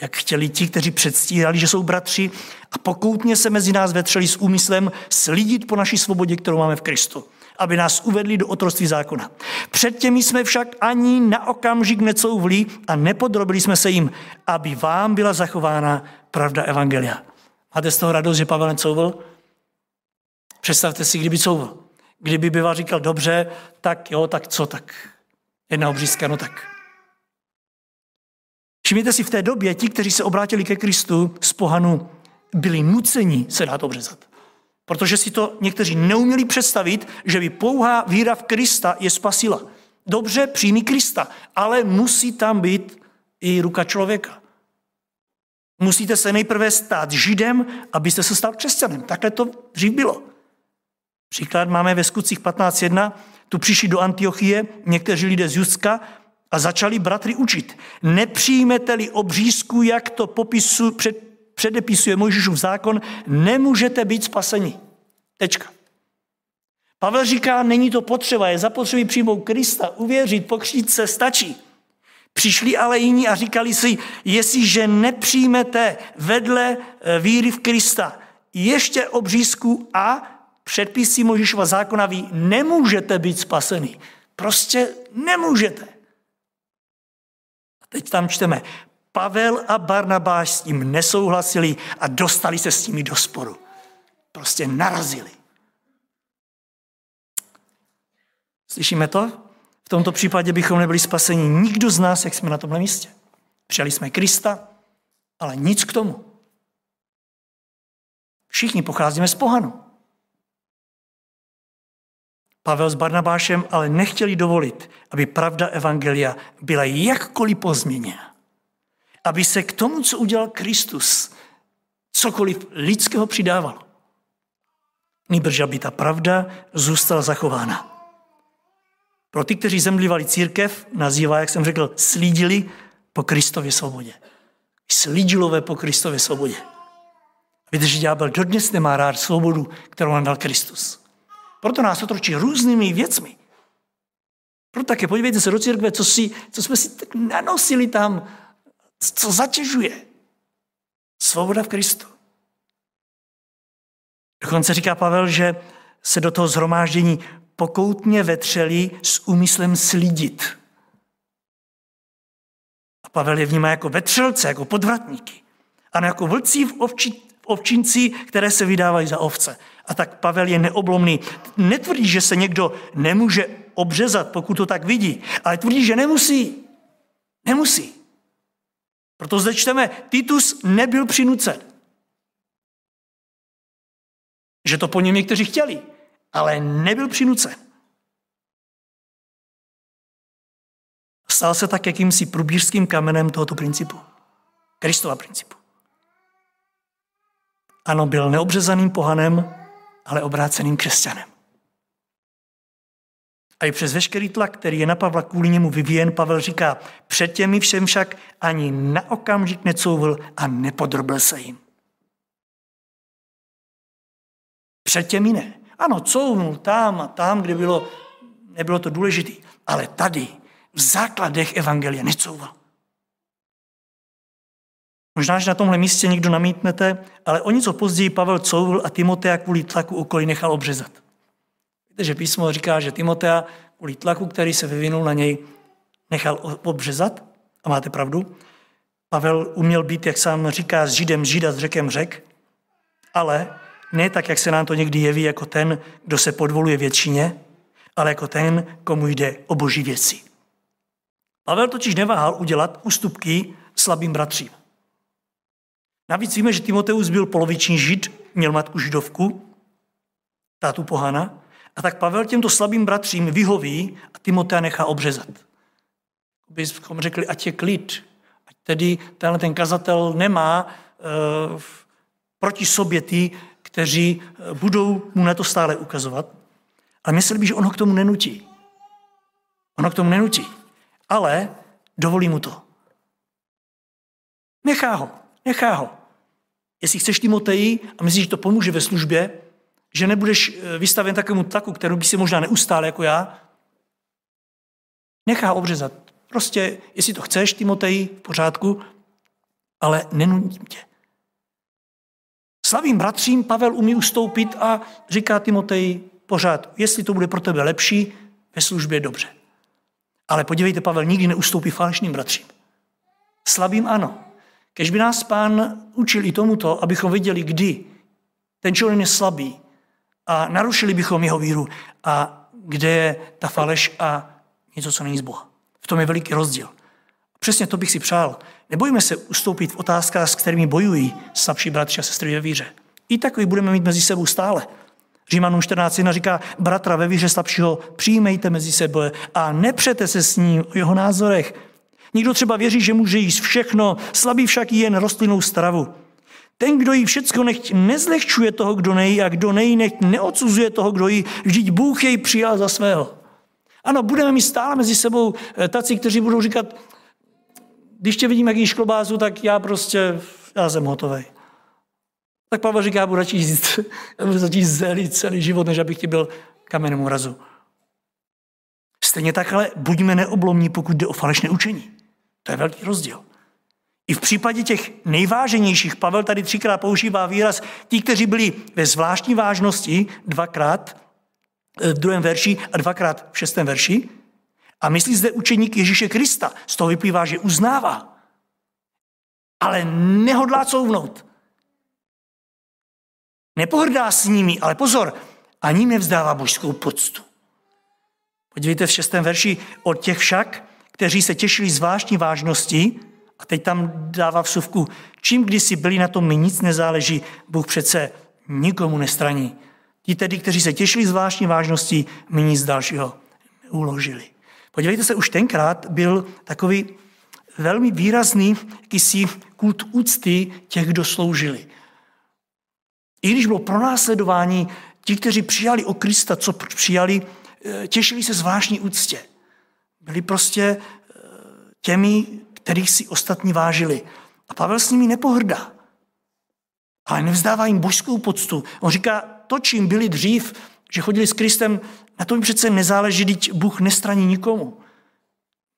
Jak chtěli ti, kteří předstírali, že jsou bratři a pokoutně se mezi nás vetřeli s úmyslem slídit po naší svobodě, kterou máme v Kristu aby nás uvedli do otroství zákona. Před těmi jsme však ani na okamžik necouvli a nepodrobili jsme se jim, aby vám byla zachována pravda Evangelia. Máte z toho radost, že Pavel necouvl? Představte si, kdyby couvl. Kdyby býval říkal, dobře, tak jo, tak co, tak jedna obřízka, no tak. Všimněte si, v té době ti, kteří se obrátili ke Kristu z pohanu, byli nuceni se dát obřezat. Protože si to někteří neuměli představit, že by pouhá víra v Krista je spasila. Dobře, přijmi Krista, ale musí tam být i ruka člověka. Musíte se nejprve stát židem, abyste se stal křesťanem. Takhle to dřív bylo. Příklad máme ve skutcích 15.1. Tu přišli do Antiochie někteří lidé z Judska a začali bratry učit. Nepřijmete-li obřízku, jak to popisu, před, předepisuje Mojžíšův zákon, nemůžete být spaseni. Tečka. Pavel říká, není to potřeba, je zapotřebí přijmout Krista, uvěřit, pokřít se, stačí. Přišli ale jiní a říkali si, jestliže nepřijmete vedle eh, víry v Krista ještě obřízku a předpisy Možíšova zákona, vy nemůžete být spasený. Prostě nemůžete. Teď tam čteme, Pavel a Barnabáš s tím nesouhlasili a dostali se s nimi do sporu. Prostě narazili. Slyšíme to? V tomto případě bychom nebyli spaseni nikdo z nás, jak jsme na tomhle místě. Přijali jsme Krista, ale nic k tomu. Všichni pocházíme z pohanu. Pavel s Barnabášem ale nechtěli dovolit, aby pravda Evangelia byla jakkoliv pozměněna aby se k tomu, co udělal Kristus, cokoliv lidského přidávalo. Nýbrž, aby ta pravda zůstala zachována. Pro ty, kteří zemlívali církev, nazývá, jak jsem řekl, slídili po Kristově svobodě. Slídilové po Kristově svobodě. Víte, že ďábel dodnes nemá rád svobodu, kterou nám dal Kristus. Proto nás otročí různými věcmi. Proto také podívejte se do církve, co, si, co jsme si nanosili tam co zatěžuje? Svoboda v Kristu. Dokonce říká Pavel, že se do toho zhromáždění pokoutně vetřeli s úmyslem slídit. A Pavel je vnímá jako vetřelce, jako podvratníky. A ne jako vlcí v, ovči, v ovčinci, které se vydávají za ovce. A tak Pavel je neoblomný. Netvrdí, že se někdo nemůže obřezat, pokud to tak vidí, ale tvrdí, že nemusí. Nemusí. Proto zde čteme, Titus nebyl přinucen. Že to po něm někteří chtěli, ale nebyl přinucen. Stal se tak jakýmsi průbířským kamenem tohoto principu. Kristova principu. Ano, byl neobřezaným pohanem, ale obráceným křesťanem. A i přes veškerý tlak, který je na Pavla kvůli němu vyvíjen, Pavel říká, před těmi všem však ani na okamžik necouvil a nepodrobil se jim. Před těmi ne, Ano, couvnul tam a tam, kde bylo, nebylo to důležité. Ale tady, v základech Evangelia, necouval. Možná, že na tomhle místě někdo namítnete, ale o něco později Pavel couvl a Timotea kvůli tlaku okolí nechal obřezat. Víte, že písmo říká, že Timotea kvůli tlaku, který se vyvinul na něj, nechal obřezat. A máte pravdu. Pavel uměl být, jak sám říká, s Židem Žida, s řekem řek, ale ne tak, jak se nám to někdy jeví, jako ten, kdo se podvoluje většině, ale jako ten, komu jde o boží věci. Pavel totiž neváhal udělat ústupky slabým bratřím. Navíc víme, že Timoteus byl poloviční žid, měl matku židovku, tátu pohana, a tak Pavel těmto slabým bratřím vyhoví a Timotea nechá obřezat. Bychom řekli, ať je klid, ať tedy tenhle ten kazatel nemá uh, proti sobě ty, kteří eh, budou mu na to stále ukazovat. Ale myslel by, že on ho k tomu nenutí. On ho k tomu nenutí. Ale dovolí mu to. Nechá ho. Nechá ho. Jestli chceš Timoteji a myslíš, že to pomůže ve službě, že nebudeš eh, vystaven takovému tlaku, kterou by si možná neustále jako já, nechá obřezat. Prostě, jestli to chceš, Timoteji, v pořádku, ale nenutím tě. Slavým bratřím Pavel umí ustoupit a říká Timoteji, pořád, jestli to bude pro tebe lepší, ve službě dobře. Ale podívejte, Pavel nikdy neustoupí falešným bratřím. Slabým ano. Kež by nás pán učil i tomuto, abychom věděli, kdy ten člověk je slabý a narušili bychom jeho víru a kde je ta faleš a něco, co není z Boha. V tom je veliký rozdíl. Přesně to bych si přál. Nebojíme se ustoupit v otázkách, s kterými bojují slabší bratři a sestry ve víře. I takový budeme mít mezi sebou stále. Římanům 14.1 říká, bratra ve víře slabšího přijmejte mezi sebe a nepřete se s ním o jeho názorech. Někdo třeba věří, že může jíst všechno, slabý však jen rostlinnou stravu. Ten, kdo jí všecko nechť, nezlehčuje toho, kdo nejí a kdo nejí, nechť neodsuzuje toho, kdo jí. Vždyť Bůh jej přijal za svého. Ano, budeme mít stále mezi sebou eh, taci, kteří budou říkat, když tě vidím, jak jíš klobásu, tak já prostě, já jsem hotový. Tak Pavel říká, já budu radši jíst, [LAUGHS] já budu radši zelit celý život, než abych ti byl kamenem úrazu. Stejně tak, ale buďme neoblomní, pokud jde o falešné učení. To je velký rozdíl. I v případě těch nejváženějších, Pavel tady třikrát používá výraz, ti, kteří byli ve zvláštní vážnosti, dvakrát v druhém verši a dvakrát v šestém verši, a myslí zde učeník Ježíše Krista. Z toho vyplývá, že uznává, ale nehodlá couvnout. Nepohrdá s nimi, ale pozor, ani nevzdává božskou poctu. Podívejte v šestém verši, od těch však, kteří se těšili zvláštní vážnosti, a teď tam dává vsuvku, čím kdysi byli na tom mi nic nezáleží, Bůh přece nikomu nestraní. Ti tedy, kteří se těšili zvláštní vážnosti, mi nic dalšího neuložili. Podívejte se, už tenkrát byl takový velmi výrazný jakýsi kult úcty těch, kdo sloužili. I když bylo pronásledování, ti, kteří přijali o Krista, co přijali, eh, těšili se zvláštní úctě. Byli prostě eh, těmi, kterých si ostatní vážili. A Pavel s nimi nepohrdá. Ale nevzdává jim božskou poctu. On říká, to, čím byli dřív, že chodili s Kristem, na tom přece nezáleží, když Bůh nestraní nikomu.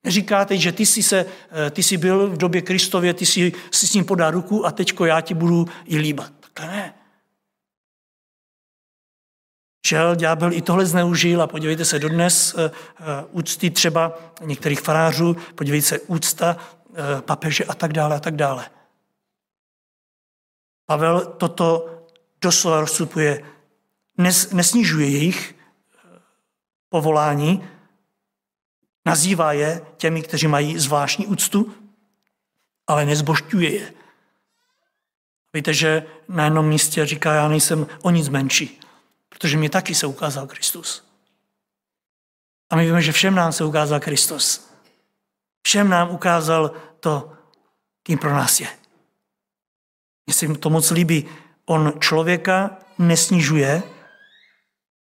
Neříkáte, že ty jsi, se, eh, ty jsi byl v době Kristově, ty jsi, si s ním podá ruku a teďko já ti budu i líbat. Takhle ne. Žel, ďábel i tohle zneužil a podívejte se dodnes uh, úcty třeba některých farářů, podívejte se úcta uh, papeže a tak dále a tak dále. Pavel toto doslova rozstupuje, nes, nesnižuje jejich povolání, nazývá je těmi, kteří mají zvláštní úctu, ale nezbožťuje je. Víte, že na jednom místě říká, já nejsem o nic menší, protože mě taky se ukázal Kristus. A my víme, že všem nám se ukázal Kristus. Všem nám ukázal to, kým pro nás je. Mně se to moc líbí. On člověka nesnižuje,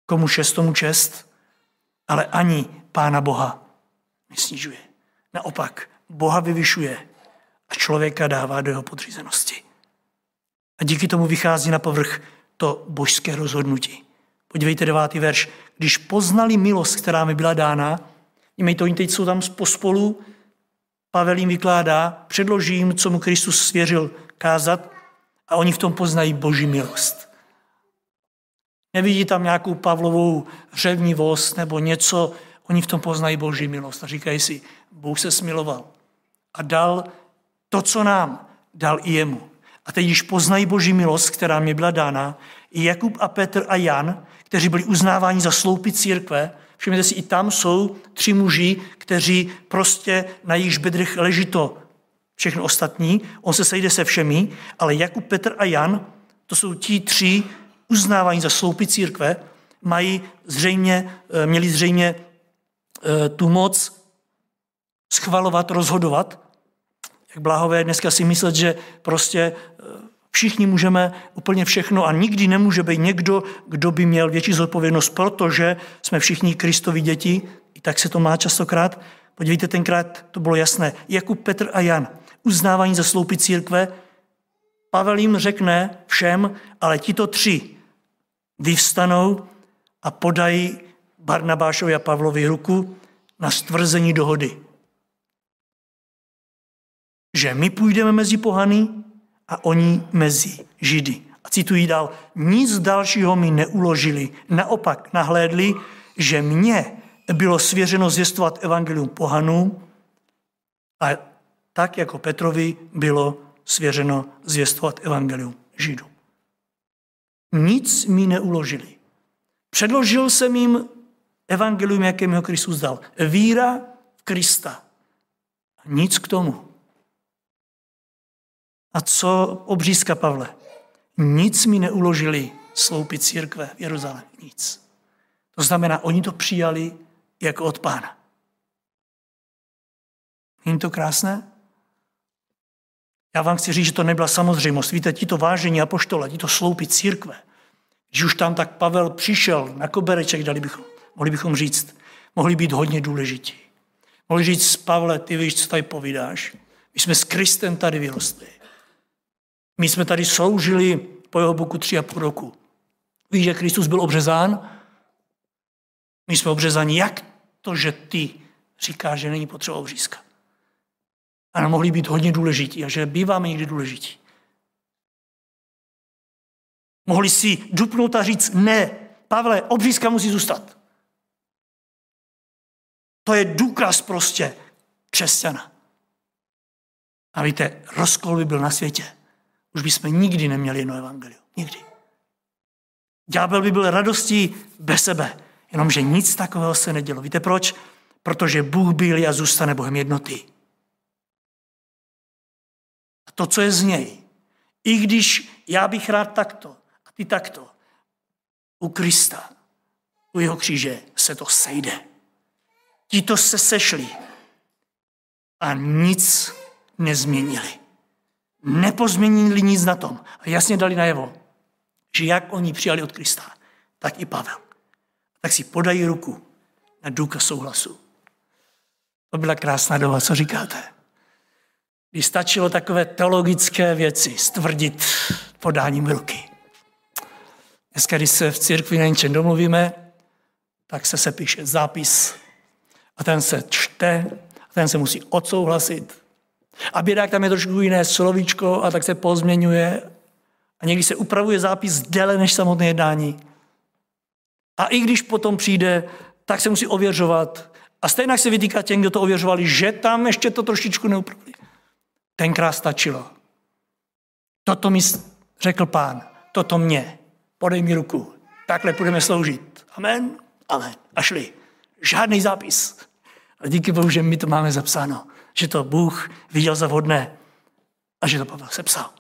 komu šest, tomu čest, ale ani Pána Boha nesnižuje. Naopak, Boha vyvyšuje a člověka dává do jeho podřízenosti. A díky tomu vychází na povrch to božské rozhodnutí. Podívejte devátý verš. Když poznali milost, která mi byla dána, Mějte to, oni teď jsou tam pospolu, Pavel jim vykládá, předložím, co mu Kristus svěřil kázat a oni v tom poznají boží milost. Nevidí tam nějakou Pavlovou řevnivost nebo něco, oni v tom poznají boží milost a říkají si, Bůh se smiloval a dal to, co nám, dal i jemu. A teď, když poznají boží milost, která mi byla dána, i Jakub a Petr a Jan, kteří byli uznáváni za sloupy církve, všimněte si, i tam jsou tři muži, kteří prostě na jejich bedrech leží to všechno ostatní, on se sejde se všemi, ale Jakub, Petr a Jan, to jsou ti tři uznávání za sloupy církve, mají zřejmě, eh, měli zřejmě eh, tu moc schvalovat, rozhodovat. Jak bláhové dneska si myslet, že prostě eh, všichni můžeme úplně všechno a nikdy nemůže být někdo, kdo by měl větší zodpovědnost, protože jsme všichni Kristovi děti, i tak se to má častokrát. Podívejte, tenkrát to bylo jasné. Jakub, Petr a Jan, uznávání za sloupy církve, Pavel jim řekne všem, ale tito tři vyvstanou a podají Barnabášovi a Pavlovi ruku na stvrzení dohody. Že my půjdeme mezi pohany a oni mezi Židy. A cituji dál, nic dalšího mi neuložili. Naopak nahlédli, že mně bylo svěřeno zvěstovat evangelium pohanům a tak jako Petrovi bylo svěřeno zvěstovat evangelium Židům. Nic mi neuložili. Předložil jsem jim evangelium, jaké mi ho Kristus dal. Víra v Krista. Nic k tomu. A co obřízka Pavle? Nic mi neuložili sloupy církve v Jeruzalém. Nic. To znamená, oni to přijali jako od pána. Není to krásné? Já vám chci říct, že to nebyla samozřejmost. Víte, tito vážení apoštole, tito sloupy církve, když už tam tak Pavel přišel na kobereček, dali bychom, mohli bychom říct, mohli být hodně důležití. Mohli říct, Pavle, ty víš, co tady povídáš. My jsme s Kristem tady vyrostli. My jsme tady sloužili po jeho boku tři a půl roku. Víš, že Kristus byl obřezán? My jsme obřezáni. Jak to, že ty říkáš, že není potřeba obřízka? A mohli být hodně důležití a že býváme někdy důležití. Mohli si dupnout a říct, ne, Pavle, obřízka musí zůstat. To je důkaz prostě křesťana. A víte, rozkol by byl na světě už bychom nikdy neměli jedno evangelium. Nikdy. Ďábel by byl radostí bez sebe, jenomže nic takového se nedělo. Víte proč? Protože Bůh byl a zůstane Bohem jednoty. A to, co je z něj, i když já bych rád takto a ty takto, u Krista, u jeho kříže se to sejde. Tito se sešli a nic nezměnili nepozměnili nic na tom. A jasně dali najevo, že jak oni přijali od Krista, tak i Pavel. Tak si podají ruku na důkaz souhlasu. To byla krásná doba, co říkáte? Když stačilo takové teologické věci stvrdit podáním ruky. Dneska, když se v církvi na něčem domluvíme, tak se sepíše zápis a ten se čte a ten se musí odsouhlasit a bědák tam je trošku jiné slovíčko a tak se pozměňuje. A někdy se upravuje zápis déle než samotné jednání. A i když potom přijde, tak se musí ověřovat. A stejně se vytýká těm, kdo to ověřovali, že tam ještě to trošičku neupravili. Tenkrát stačilo. Toto mi řekl pán, toto mě. Podej mi ruku. Takhle budeme sloužit. Amen. Amen. A šli. Žádný zápis. A díky Bohu, že my to máme zapsáno že to Bůh viděl za vhodné a že to Pavel sepsal.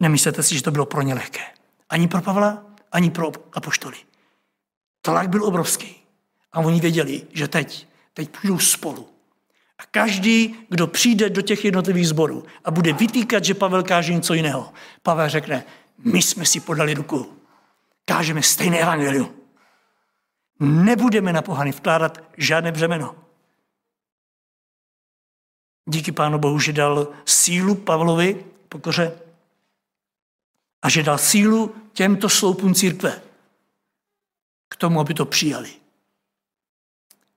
Nemyslete si, že to bylo pro ně lehké. Ani pro Pavla, ani pro apoštoly. Tlak byl obrovský. A oni věděli, že teď, teď půjdou spolu. A každý, kdo přijde do těch jednotlivých sborů a bude vytýkat, že Pavel káže něco jiného, Pavel řekne, my jsme si podali ruku. Kážeme stejné evangelium nebudeme na pohany vkládat žádné břemeno. Díky Pánu Bohu, že dal sílu Pavlovi pokoře A že dal sílu těmto sloupům církve k tomu, aby to přijali.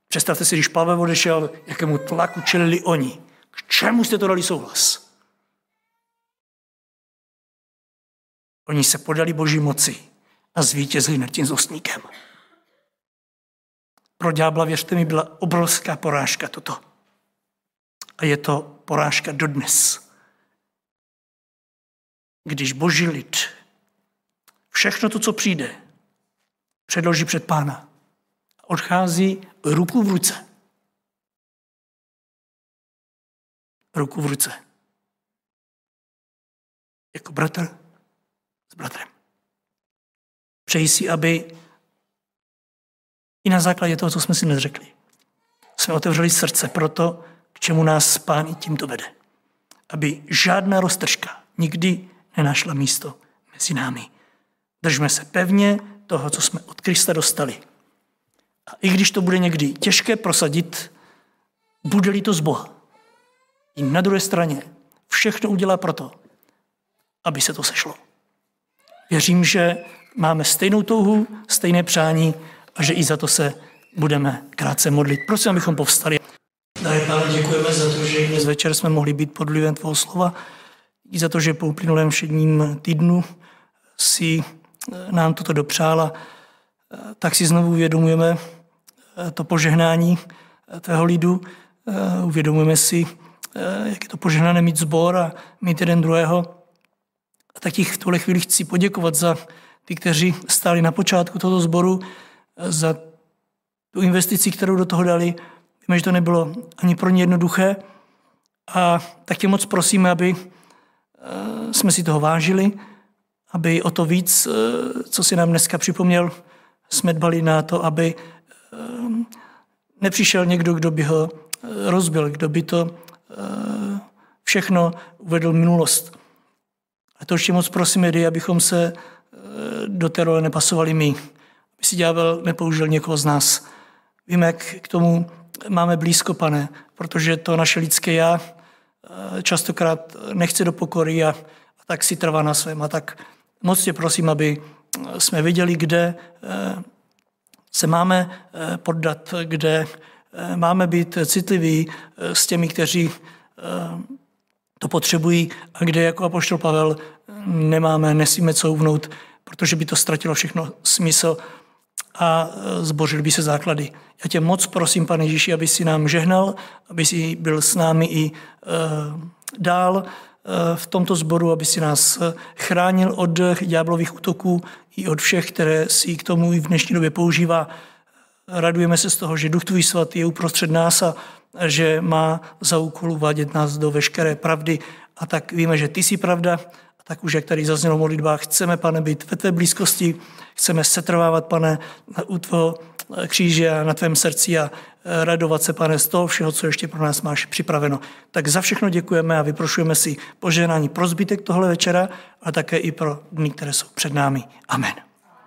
Představte si, když Pavel odešel, jakému tlaku čelili oni. K čemu jste to dali souhlas? Oni se podali boží moci a zvítězili nad tím zostníkem. Pro ďábla, věřte mi, byla obrovská porážka toto. A je to porážka dodnes. Když boží lid všechno to, co přijde, předloží před pána. Odchází ruku v ruce. Ruku v ruce. Jako bratr s bratrem. Přeji si, aby i na základě toho, co jsme si nezřekli, jsme otevřeli srdce pro to, k čemu nás pán i tímto vede. Aby žádná roztržka nikdy nenašla místo mezi námi. Držme se pevně toho, co jsme od Krista dostali. A i když to bude někdy těžké prosadit, bude-li to z Boha. I na druhé straně všechno udělá proto, aby se to sešlo. Věřím, že máme stejnou touhu, stejné přání a že i za to se budeme krátce modlit. Prosím, abychom povstali. Daj, Pane, děkujeme za to, že dnes večer jsme mohli být pod vlivem Tvého slova. I za to, že po uplynulém všedním týdnu si eh, nám toto dopřála, eh, tak si znovu uvědomujeme eh, to požehnání tvého lidu. Uvědomujeme si, jak je to požehnané mít zbor a mít jeden druhého. A tak v tuhle chvíli chci poděkovat za ty, kteří stáli na počátku tohoto sboru, za tu investici, kterou do toho dali. Víme, že to nebylo ani pro ně jednoduché. A tak tě moc prosíme, aby eh, jsme si toho vážili, aby o to víc, eh, co si nám dneska připomněl, jsme dbali na to, aby eh, nepřišel někdo, kdo by ho rozbil, kdo by to všechno uvedl minulost. A to ještě moc prosím, Jedy, abychom se do té role nepasovali my. Si ďábel nepoužil někoho z nás. Víme, jak k tomu máme blízko, pane, protože to naše lidské já eh, častokrát nechce do pokory a, a tak si trvá na svém. A tak moc tě prosím, aby eh, jsme viděli, kde eh, se máme poddat, kde máme být citliví s těmi, kteří to potřebují a kde jako apoštol Pavel nemáme, nesmíme couvnout, protože by to ztratilo všechno smysl a e, zbořil by se základy. Já tě moc prosím, pane Ježíši, aby si nám žehnal, aby si byl s námi i e, dál e, v tomto sboru, aby si nás chránil od ďáblových útoků i od všech, které si k tomu i v dnešní době používá. Radujeme se z toho, že Duch Tvůj svatý je uprostřed nás a že má za úkol uvádět nás do veškeré pravdy. A tak víme, že Ty jsi pravda, tak už, jak tady zaznělo v modlitbách, chceme, pane, být ve tvé blízkosti, chceme setrvávat, pane, u tvého kříže a na tvém srdci a e, radovat se, pane, z toho všeho, co ještě pro nás máš připraveno. Tak za všechno děkujeme a vyprošujeme si požehnání pro zbytek tohle večera a také i pro dny, které jsou před námi. Amen.